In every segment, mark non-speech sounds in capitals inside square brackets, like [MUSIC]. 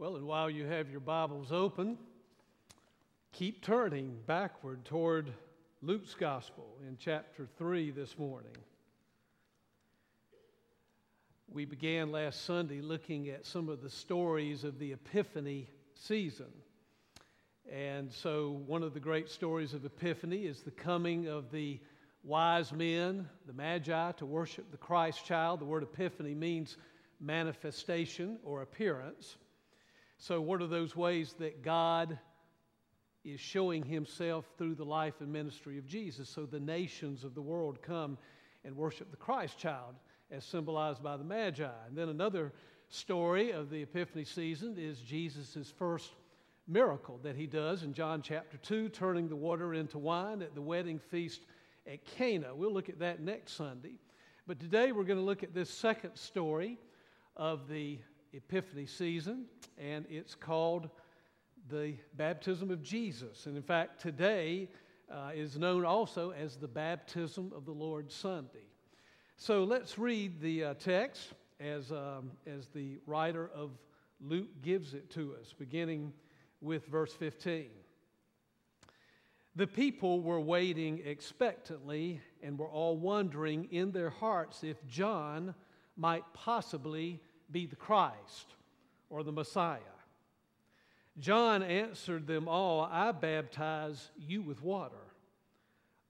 Well, and while you have your Bibles open, keep turning backward toward Luke's Gospel in chapter 3 this morning. We began last Sunday looking at some of the stories of the Epiphany season. And so, one of the great stories of Epiphany is the coming of the wise men, the Magi, to worship the Christ child. The word Epiphany means manifestation or appearance. So, what are those ways that God is showing himself through the life and ministry of Jesus? So, the nations of the world come and worship the Christ child as symbolized by the Magi. And then another story of the Epiphany season is Jesus' first miracle that he does in John chapter 2, turning the water into wine at the wedding feast at Cana. We'll look at that next Sunday. But today we're going to look at this second story of the Epiphany season, and it's called the baptism of Jesus. And in fact, today uh, is known also as the baptism of the Lord Sunday. So let's read the uh, text as, um, as the writer of Luke gives it to us, beginning with verse 15. The people were waiting expectantly and were all wondering in their hearts if John might possibly be the Christ or the Messiah. John answered them all I baptize you with water,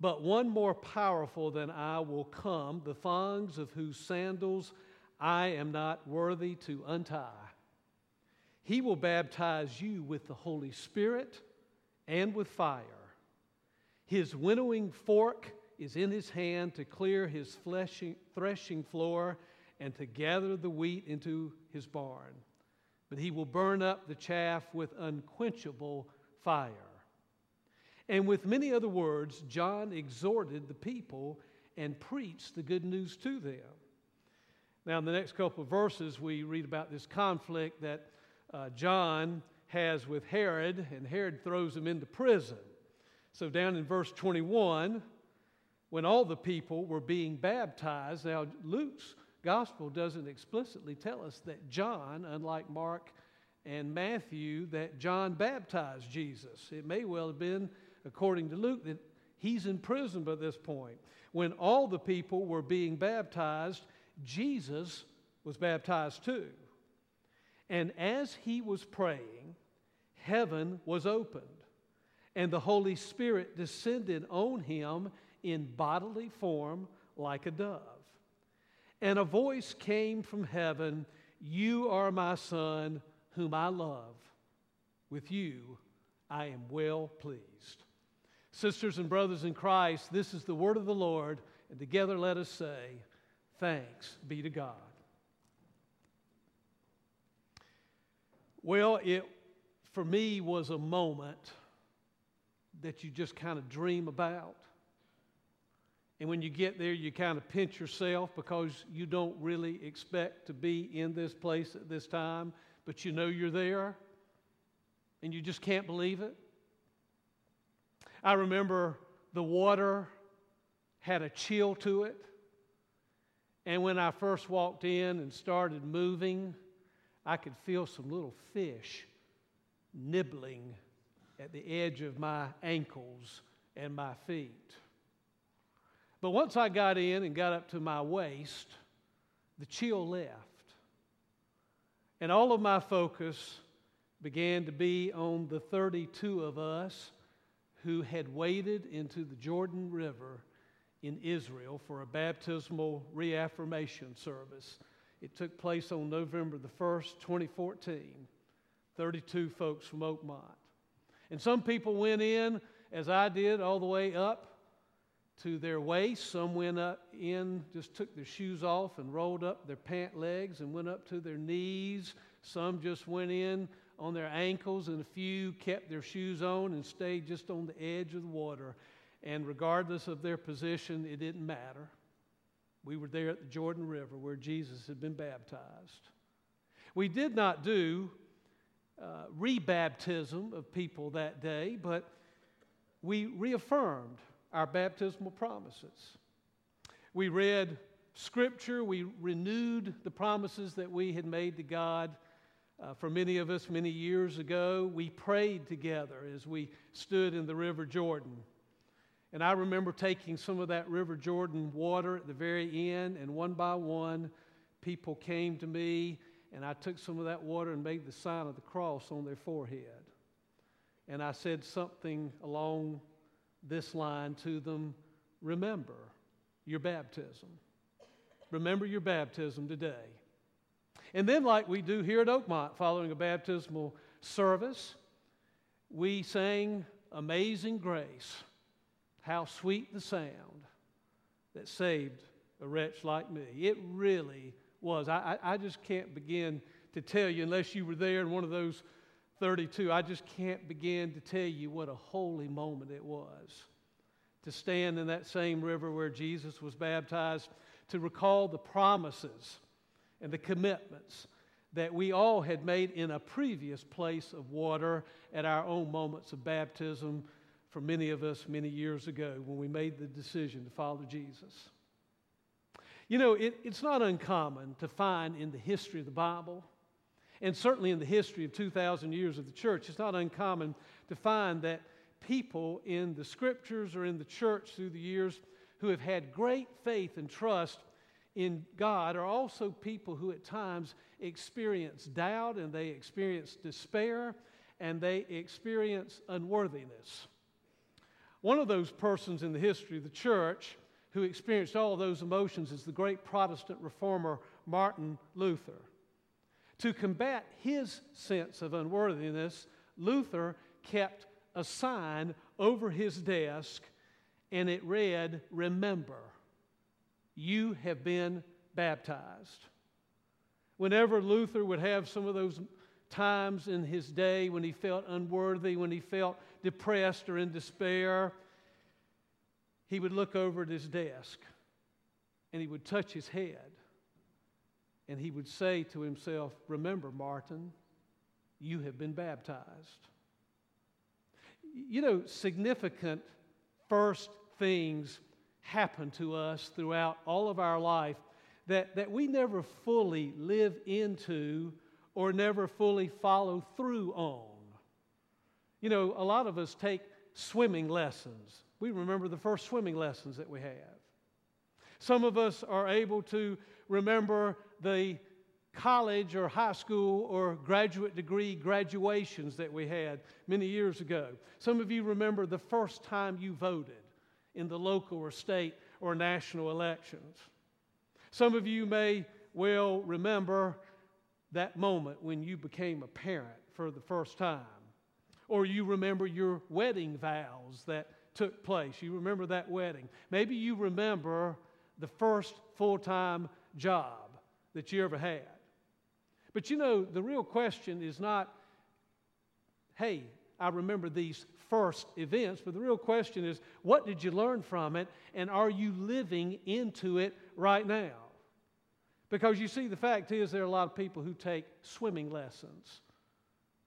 but one more powerful than I will come, the thongs of whose sandals I am not worthy to untie. He will baptize you with the Holy Spirit and with fire. His winnowing fork is in his hand to clear his threshing floor and to gather the wheat into his barn. But he will burn up the chaff with unquenchable fire. And with many other words, John exhorted the people and preached the good news to them. Now, in the next couple of verses, we read about this conflict that uh, John has with Herod, and Herod throws him into prison. So, down in verse 21, when all the people were being baptized, now Luke's gospel doesn't explicitly tell us that John, unlike Mark and Matthew, that John baptized Jesus. It may well have been, according to Luke, that he's in prison by this point. When all the people were being baptized, Jesus was baptized too. And as he was praying, heaven was opened, and the Holy Spirit descended on him in bodily form like a dove. And a voice came from heaven You are my son, whom I love. With you I am well pleased. Sisters and brothers in Christ, this is the word of the Lord, and together let us say, Thanks be to God. Well, it for me was a moment that you just kind of dream about. And when you get there, you kind of pinch yourself because you don't really expect to be in this place at this time, but you know you're there and you just can't believe it. I remember the water had a chill to it. And when I first walked in and started moving, I could feel some little fish nibbling at the edge of my ankles and my feet. But once I got in and got up to my waist, the chill left. And all of my focus began to be on the 32 of us who had waded into the Jordan River in Israel for a baptismal reaffirmation service. It took place on November the 1st, 2014. 32 folks from Oakmont. And some people went in, as I did, all the way up to their waist. Some went up in, just took their shoes off and rolled up their pant legs and went up to their knees. Some just went in on their ankles, and a few kept their shoes on and stayed just on the edge of the water. And regardless of their position, it didn't matter. We were there at the Jordan River where Jesus had been baptized. We did not do uh, rebaptism of people that day, but we reaffirmed our baptismal promises. We read scripture, we renewed the promises that we had made to God Uh, for many of us, many years ago, we prayed together as we stood in the River Jordan. And I remember taking some of that River Jordan water at the very end, and one by one, people came to me, and I took some of that water and made the sign of the cross on their forehead. And I said something along this line to them Remember your baptism. Remember your baptism today. And then, like we do here at Oakmont, following a baptismal service, we sang Amazing Grace. How sweet the sound that saved a wretch like me. It really was. I, I, I just can't begin to tell you, unless you were there in one of those 32, I just can't begin to tell you what a holy moment it was to stand in that same river where Jesus was baptized, to recall the promises and the commitments that we all had made in a previous place of water at our own moments of baptism for many of us many years ago when we made the decision to follow Jesus. You know, it, it's not uncommon to find in the history of the Bible, and certainly in the history of 2,000 years of the church, it's not uncommon to find that people in the scriptures or in the church through the years who have had great faith and trust in God are also people who at times experience doubt and they experience despair and they experience unworthiness. One of those persons in the history of the church who experienced all those emotions is the great Protestant reformer Martin Luther. To combat his sense of unworthiness, Luther kept a sign over his desk, and it read, Remember, you have been baptized. Whenever Luther would have some of those times in his day when he felt unworthy, when he felt depressed or in despair, he would look over at his desk and he would touch his head and he would say to himself, Remember, Martin, you have been baptized you know, significant first things happen to us throughout all of our life that, that we never fully live into or never fully follow through on. You know, a lot of us take swimming lessons. We remember the first swimming lessons that we have. Some of us are able to remember the college or high school or graduate degree graduations that we had many years ago. Some of you remember the first time you voted in the local or state or national elections. Some of you may well remember that moment when you became a parent for the first time. Or you remember your wedding vows that took place. You remember that wedding. Maybe you remember the first full time job that you ever had. But you know, the real question is not, hey, I remember these first events, but the real question is, what did you learn from it, and are you living into it right now? Because you see, the fact is, there are a lot of people who take swimming lessons,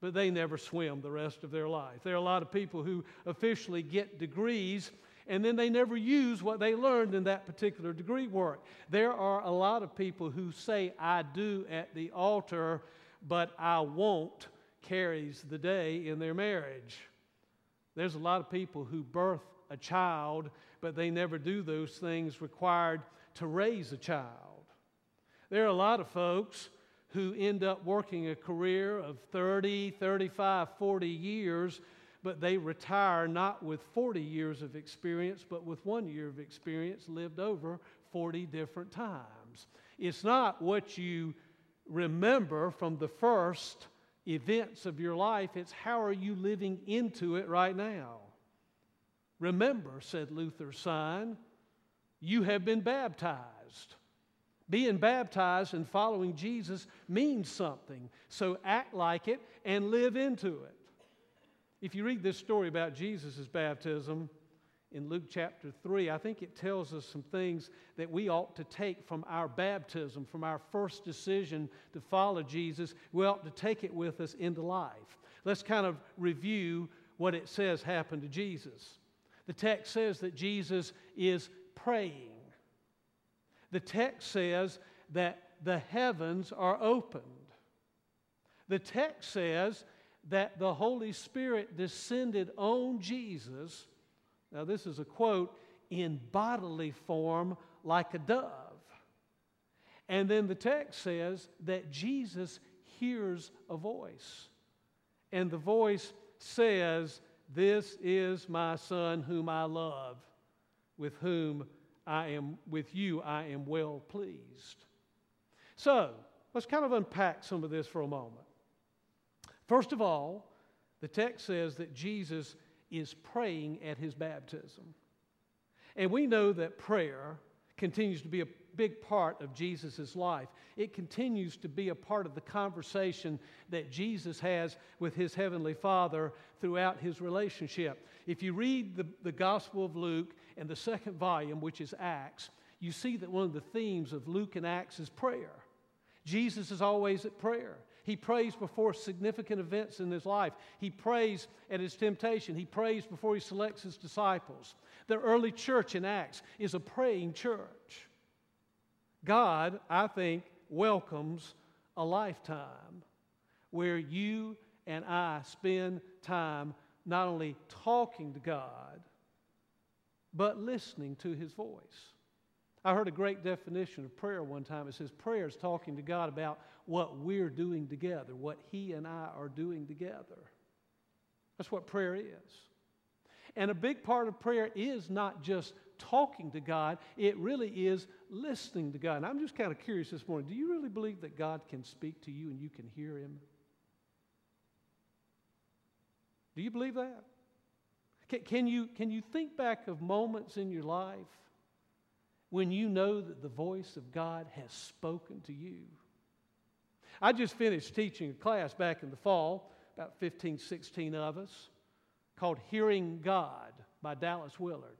but they never swim the rest of their life. There are a lot of people who officially get degrees and then they never use what they learned in that particular degree work. There are a lot of people who say, I do at the altar, but I won't carries the day in their marriage. There's a lot of people who birth a child, but they never do those things required to raise a child. There are a lot of folks who end up working a career of 30, 35, 40 years but they retire not with 40 years of experience, but with one year of experience lived over 40 different times. It's not what you remember from the first events of your life, it's how are you living into it right now. Remember, said Luther's sign, you have been baptized. Being baptized and following Jesus means something. So act like it and live into it. If you read this story about Jesus' baptism in Luke chapter 3, I think it tells us some things that we ought to take from our baptism, from our first decision to follow Jesus. We ought to take it with us into life. Let's kind of review what it says happened to Jesus. The text says that Jesus is praying. The text says that the heavens are opened. The text says that the Holy Spirit descended on Jesus. Now, this is a quote in bodily form like a dove. And then the text says that Jesus hears a voice. And the voice says, This is my son whom I love, with whom I am, with you I am well pleased. So, let's kind of unpack some of this for a moment. First of all, the text says that Jesus is praying at his baptism. And we know that prayer continues to be a big part of Jesus' life. It continues to be a part of the conversation that Jesus has with his heavenly Father throughout his relationship. If you read the, the Gospel of Luke and the second volume, which is Acts, you see that one of the themes of Luke and Acts is prayer. Jesus is always at prayer. He prays before significant events in his life. He prays at his temptation. He prays before he selects his disciples. The early church in Acts is a praying church. God, I think, welcomes a lifetime where you and I spend time not only talking to God, but listening to his voice. I heard a great definition of prayer one time. It says prayer is talking to God about what we're doing together, what He and I are doing together. That's what prayer is. And a big part of prayer is not just talking to God, it really is listening to God. And I'm just kind of curious this morning do you really believe that God can speak to you and you can hear Him? Do you believe that? Can, can, you, can you think back of moments in your life when you know that the voice of God has spoken to you. I just finished teaching a class back in the fall, about 15, 16 of us, called Hearing God by Dallas Willard.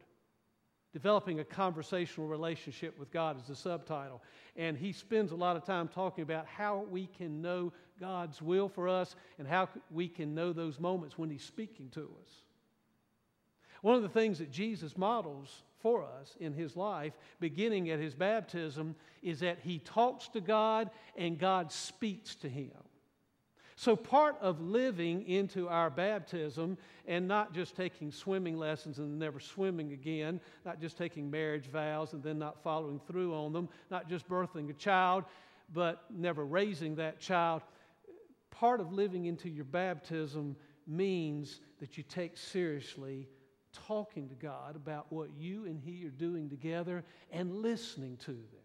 Developing a conversational relationship with God is the subtitle. And he spends a lot of time talking about how we can know God's will for us and how we can know those moments when He's speaking to us. One of the things that Jesus models for us in his life, beginning at his baptism, is that he talks to God and God speaks to him. So, part of living into our baptism and not just taking swimming lessons and never swimming again, not just taking marriage vows and then not following through on them, not just birthing a child, but never raising that child, part of living into your baptism means that you take seriously talking to God about what you and He are doing together and listening to them.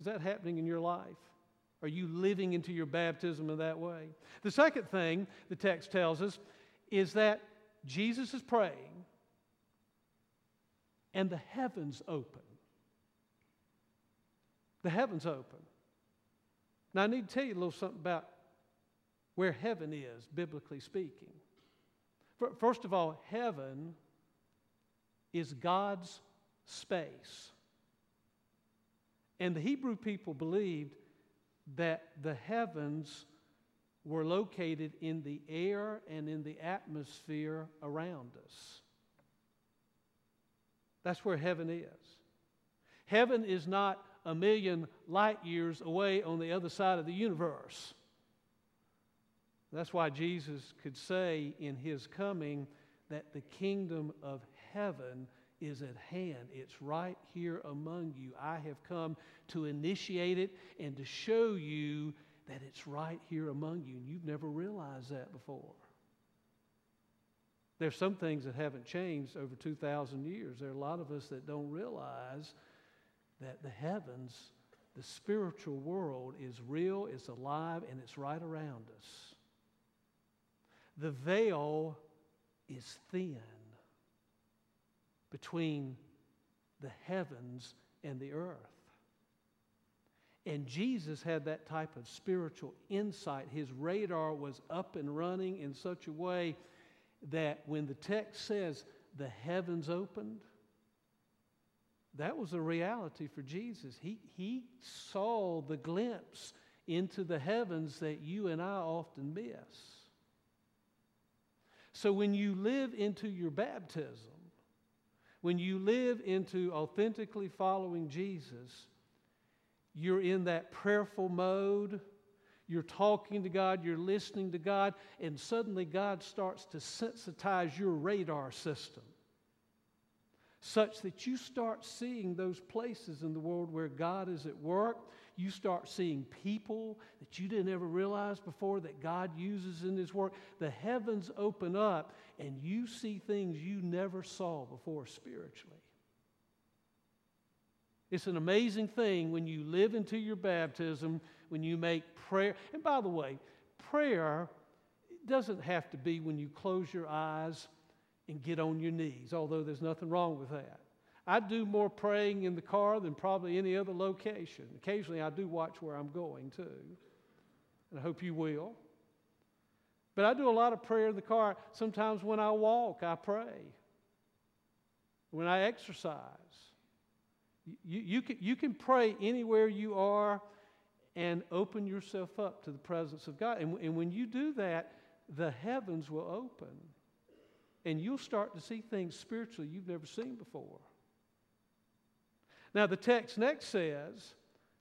Is that happening in your life? Are you living into your baptism in that way? The second thing the text tells us is that Jesus is praying and the heavens open. The heavens open. Now, I need to tell you a little something about where heaven is, biblically speaking. First of all, heaven is God's space. And the Hebrew people believed that the heavens were located in the air and in the atmosphere around us. That's where heaven is. Heaven is not a million light years away on the other side of the universe. That's why Jesus could say in his coming that the kingdom of heaven is at hand. It's right here among you. I have come to initiate it and to show you that it's right here among you. And you've never realized that before. There's some things that haven't changed over 2,000 years. There are a lot of us that don't realize that the heavens, the spiritual world, is real, it's alive, and it's right around us the veil is thin between the heavens and the earth. And Jesus had that type of spiritual insight. His radar was up and running in such a way that when the text says the heavens opened, that was a reality for Jesus. He, he saw the glimpse into the heavens that you and I often miss. So when you live into your baptism, when you live into authentically following Jesus, you're in that prayerful mode. You're talking to God, you're listening to God, and suddenly God starts to sensitize your radar system such that you start seeing those places in the world where God is at work. You start seeing people that you didn't ever realize before that God uses in His work. The heavens open up, and you see things you never saw before spiritually. It's an amazing thing when you live into your baptism, when you make prayer. And by the way, prayer doesn't have to be when you close your eyes and get on your knees, although there's nothing wrong with that. I do more praying in the car than probably any other location. Occasionally, I do watch where I'm going too, and I hope you will. But I do a lot of prayer in the car. Sometimes when I walk, I pray. When I exercise, you, you, can, you can pray anywhere you are and open yourself up to the presence of God. And, and when you do that, the heavens will open and you'll start to see things spiritually you've never seen before. Now, the text next says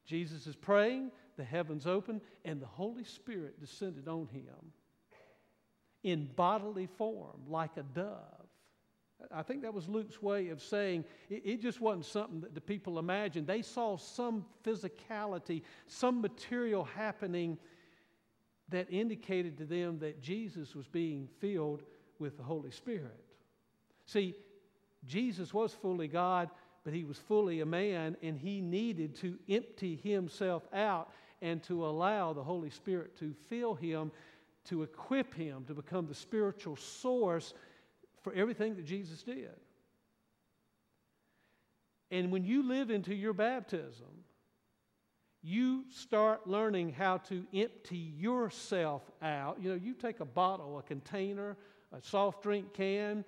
Jesus is praying, the heavens open, and the Holy Spirit descended on him in bodily form like a dove. I think that was Luke's way of saying it, it, just wasn't something that the people imagined. They saw some physicality, some material happening that indicated to them that Jesus was being filled with the Holy Spirit. See, Jesus was fully God, but he was fully a man, and he needed to empty himself out and to allow the Holy Spirit to fill him, to equip him to become the spiritual source for everything that Jesus did. And when you live into your baptism, you start learning how to empty yourself out. You know, you take a bottle, a container, a soft drink can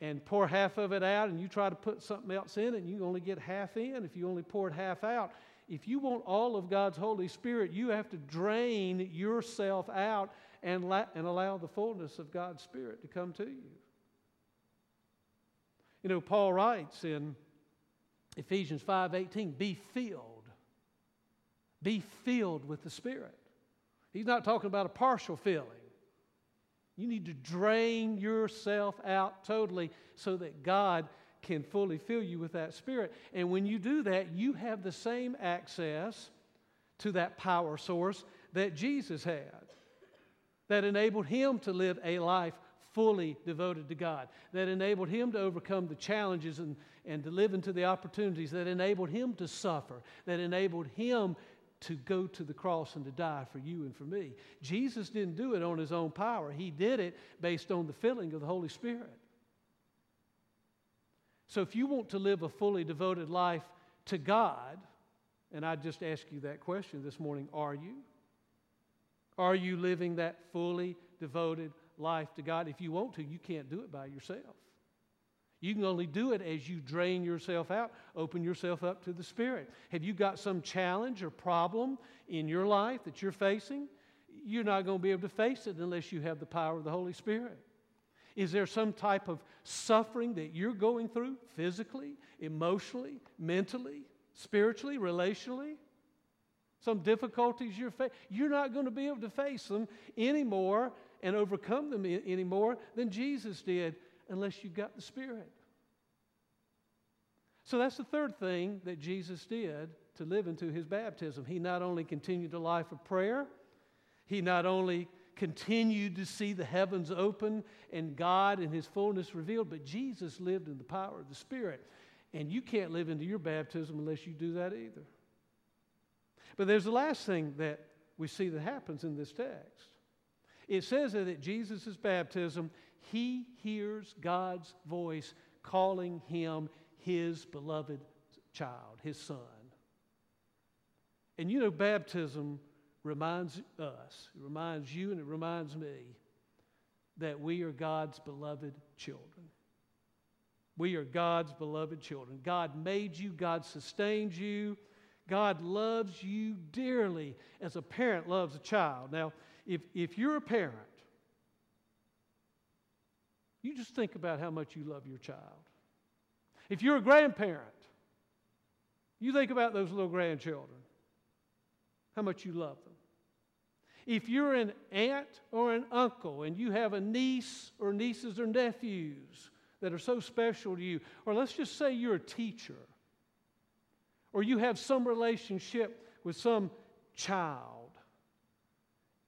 and pour half of it out and you try to put something else in and you only get half in if you only pour it half out. If you want all of God's Holy Spirit, you have to drain yourself out and, la- and allow the fullness of God's Spirit to come to you. You know, Paul writes in Ephesians 5:18, "Be filled. Be filled with the Spirit." He's not talking about a partial filling. You need to drain yourself out totally so that God can fully fill you with that Spirit. And when you do that, you have the same access to that power source that Jesus had, that enabled him to live a life fully devoted to God, that enabled him to overcome the challenges and, and to live into the opportunities, that enabled him to suffer, that enabled him to go to the cross and to die for you and for me. Jesus didn't do it on his own power, he did it based on the filling of the Holy Spirit. So if you want to live a fully devoted life to God, and I just ask you that question this morning are you? Are you living that fully devoted life to God? If you want to, you can't do it by yourself. You can only do it as you drain yourself out, open yourself up to the Spirit. Have you got some challenge or problem in your life that you're facing? You're not going to be able to face it unless you have the power of the Holy Spirit. Is there some type of suffering that you're going through physically, emotionally, mentally, spiritually, relationally? Some difficulties you're facing? You're not going to be able to face them anymore and overcome them anymore than Jesus did unless you've got the Spirit. So that's the third thing that Jesus did to live into his baptism. He not only continued a life of prayer, he not only continued to see the heavens open and God in his fullness revealed, but Jesus lived in the power of the Spirit. And you can't live into your baptism unless you do that either. But there's the last thing that we see that happens in this text. It says that at Jesus' baptism, he hears God's voice calling him his beloved child, his son. And you know, baptism reminds us, it reminds you, and it reminds me that we are God's beloved children. We are God's beloved children. God made you, God sustained you, God loves you dearly as a parent loves a child. Now, if, if you're a parent you just think about how much you love your child. If you're a grandparent, you think about those little grandchildren, how much you love them. If you're an aunt or an uncle and you have a niece or nieces or nephews that are so special to you, or let's just say you're a teacher, or you have some relationship with some child,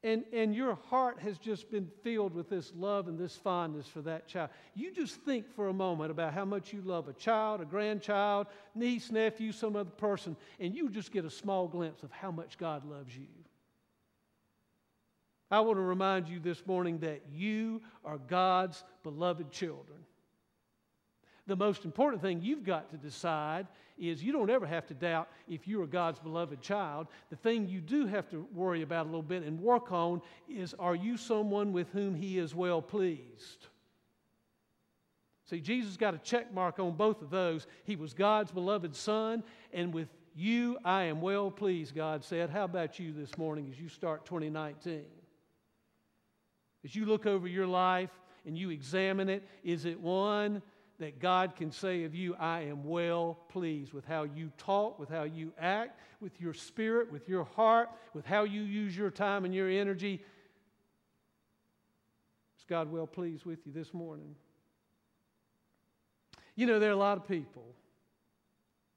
and, and your heart has just been filled with this love and this fondness for that child. You just think for a moment about how much you love a child, a grandchild, niece, nephew, some other person, and you just get a small glimpse of how much God loves you. I want to remind you this morning that you are God's beloved children. The most important thing you've got to decide is you don't ever have to doubt if you are God's beloved child. The thing you do have to worry about a little bit and work on is are you someone with whom He is well pleased? See, Jesus got a check mark on both of those. He was God's beloved Son, and with you I am well pleased, God said. How about you this morning as you start 2019? As you look over your life and you examine it, is it one that God can say of you, I am well pleased with how you talk, with how you act, with your spirit, with your heart, with how you use your time and your energy. Is God well pleased with you this morning? You know, there are a lot of people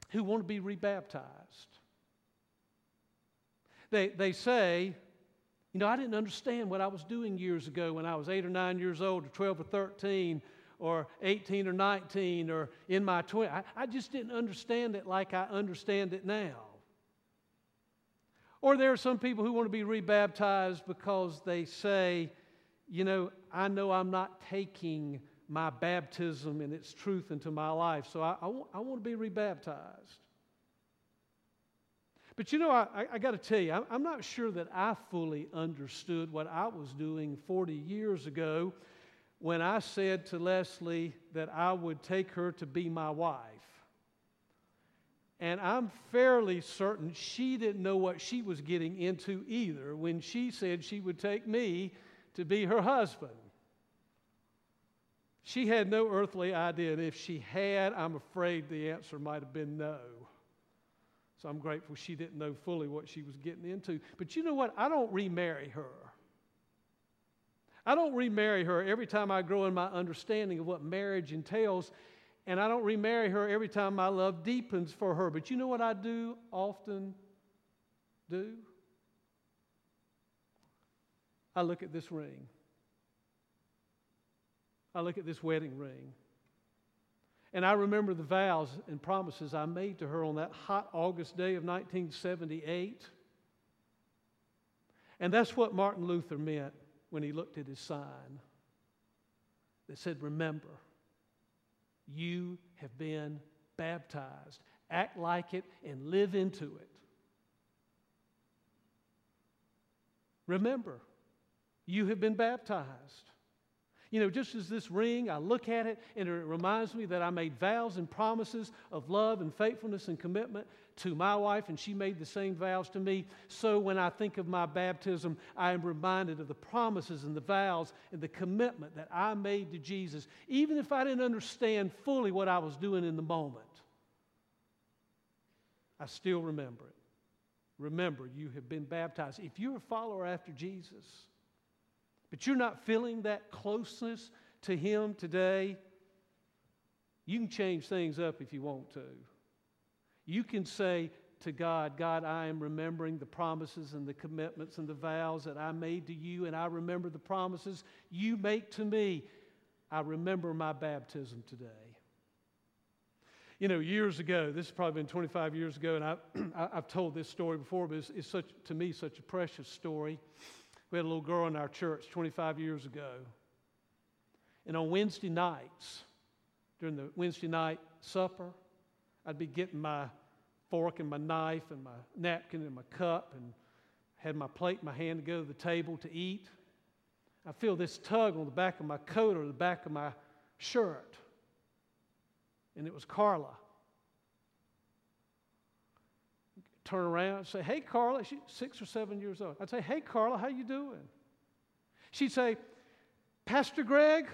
who want to be rebaptized. They, they say, you know, I didn't understand what I was doing years ago when I was eight or nine years old, or 12 or 13, or 18 or 19 or in my 20s. I, I just didn't understand it like I understand it now. Or there are some people who want to be rebaptized because they say, you know, I know I'm not taking my baptism and its truth into my life, so I, I, want, I want to be rebaptized. But you know, I, I got to tell you, I'm, I'm not sure that I fully understood what I was doing 40 years ago when I said to Leslie that I would take her to be my wife. And I'm fairly certain she didn't know what she was getting into either when she said she would take me to be her husband. She had no earthly idea, and if she had, I'm afraid the answer might have been no. So I'm grateful she didn't know fully what she was getting into. But you know what? I don't remarry her. I don't remarry her every time I grow in my understanding of what marriage entails, and I don't remarry her every time my love deepens for her. But you know what I do often do? I look at this ring. I look at this wedding ring. And I remember the vows and promises I made to her on that hot August day of 1978. And that's what Martin Luther meant when he looked at his sign that said, Remember, you have been baptized. Act like it and live into it. Remember, you have been baptized. You know, just as this ring, I look at it and it reminds me that I made vows and promises of love and faithfulness and commitment to my wife, and she made the same vows to me. So when I think of my baptism, I am reminded of the promises and the vows and the commitment that I made to Jesus, even if I didn't understand fully what I was doing in the moment. I still remember it. Remember, you have been baptized. If you're a follower after Jesus, but you're not feeling that closeness to Him today, you can change things up if you want to. You can say to God, God, I am remembering the promises and the commitments and the vows that I made to you, and I remember the promises you make to me. I remember my baptism today. You know, years ago, this has probably been 25 years ago, and I, [CLEARS THROAT] have told this story before, but it's, it's such, to me such a precious story. We had a little girl in our church 25 years ago. And on Wednesday nights, during the Wednesday night supper, I'd be getting my fork and my knife and my napkin and my cup and had my plate in my hand to go to the table to eat. I feel this tug on the back of my coat or the back of my shirt. And it was Carla turn around and say, Hey, Carla, she's six or seven years old. I'd say, Hey, Carla, how you doing? She'd say, Pastor Greg,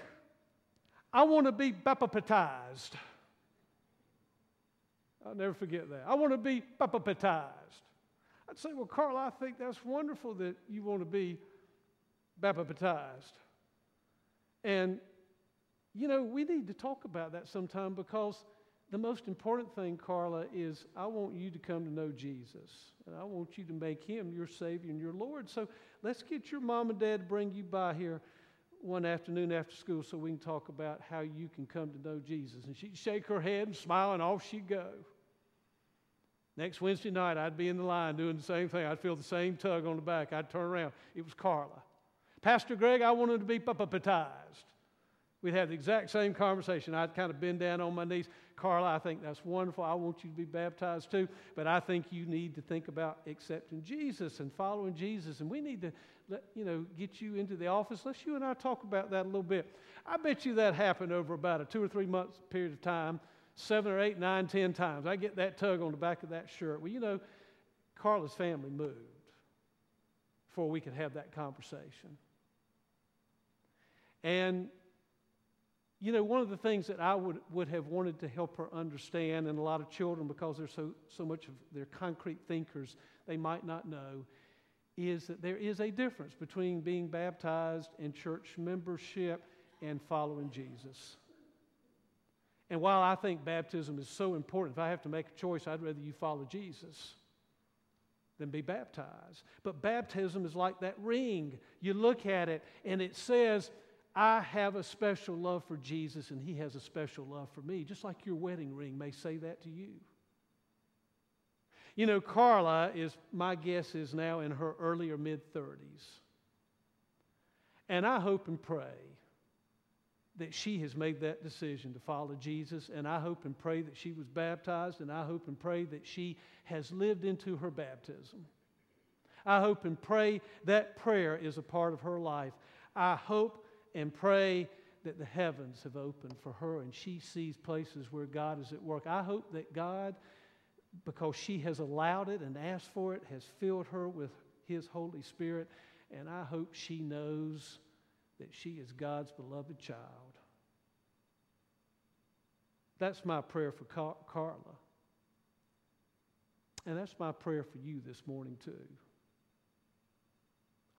I want to be baptized. I'll never forget that. I want to be baptized. I'd say, Well, Carl, I think that's wonderful that you want to be baptized. And, you know, we need to talk about that sometime because the most important thing, Carla, is I want you to come to know Jesus. And I want you to make him your Savior and your Lord. So let's get your mom and dad to bring you by here one afternoon after school so we can talk about how you can come to know Jesus. And she'd shake her head and smile, and off she'd go. Next Wednesday night, I'd be in the line doing the same thing. I'd feel the same tug on the back. I'd turn around. It was Carla. Pastor Greg, I wanted to be baptized. We'd have the exact same conversation. I'd kind of bend down on my knees. Carla, I think that's wonderful. I want you to be baptized too. But I think you need to think about accepting Jesus and following Jesus. And we need to, let, you know, get you into the office. Let's you and I talk about that a little bit. I bet you that happened over about a two or three months period of time, seven or eight, nine, ten times. I get that tug on the back of that shirt. Well, you know, Carla's family moved before we could have that conversation. And you know, one of the things that I would, would have wanted to help her understand, and a lot of children, because they're so, so much of their concrete thinkers, they might not know, is that there is a difference between being baptized and church membership and following Jesus. And while I think baptism is so important, if I have to make a choice, I'd rather you follow Jesus than be baptized. But baptism is like that ring. You look at it, and it says, I have a special love for Jesus and he has a special love for me, just like your wedding ring may say that to you. You know, Carla is, my guess is now in her early or mid 30s. And I hope and pray that she has made that decision to follow Jesus. And I hope and pray that she was baptized. And I hope and pray that she has lived into her baptism. I hope and pray that prayer is a part of her life. I hope and pray that the heavens have opened for her and she sees places where God is at work. I hope that God, because she has allowed it and asked for it, has filled her with His Holy Spirit. And I hope she knows that she is God's beloved child. That's my prayer for Car- Carla. And that's my prayer for you this morning, too.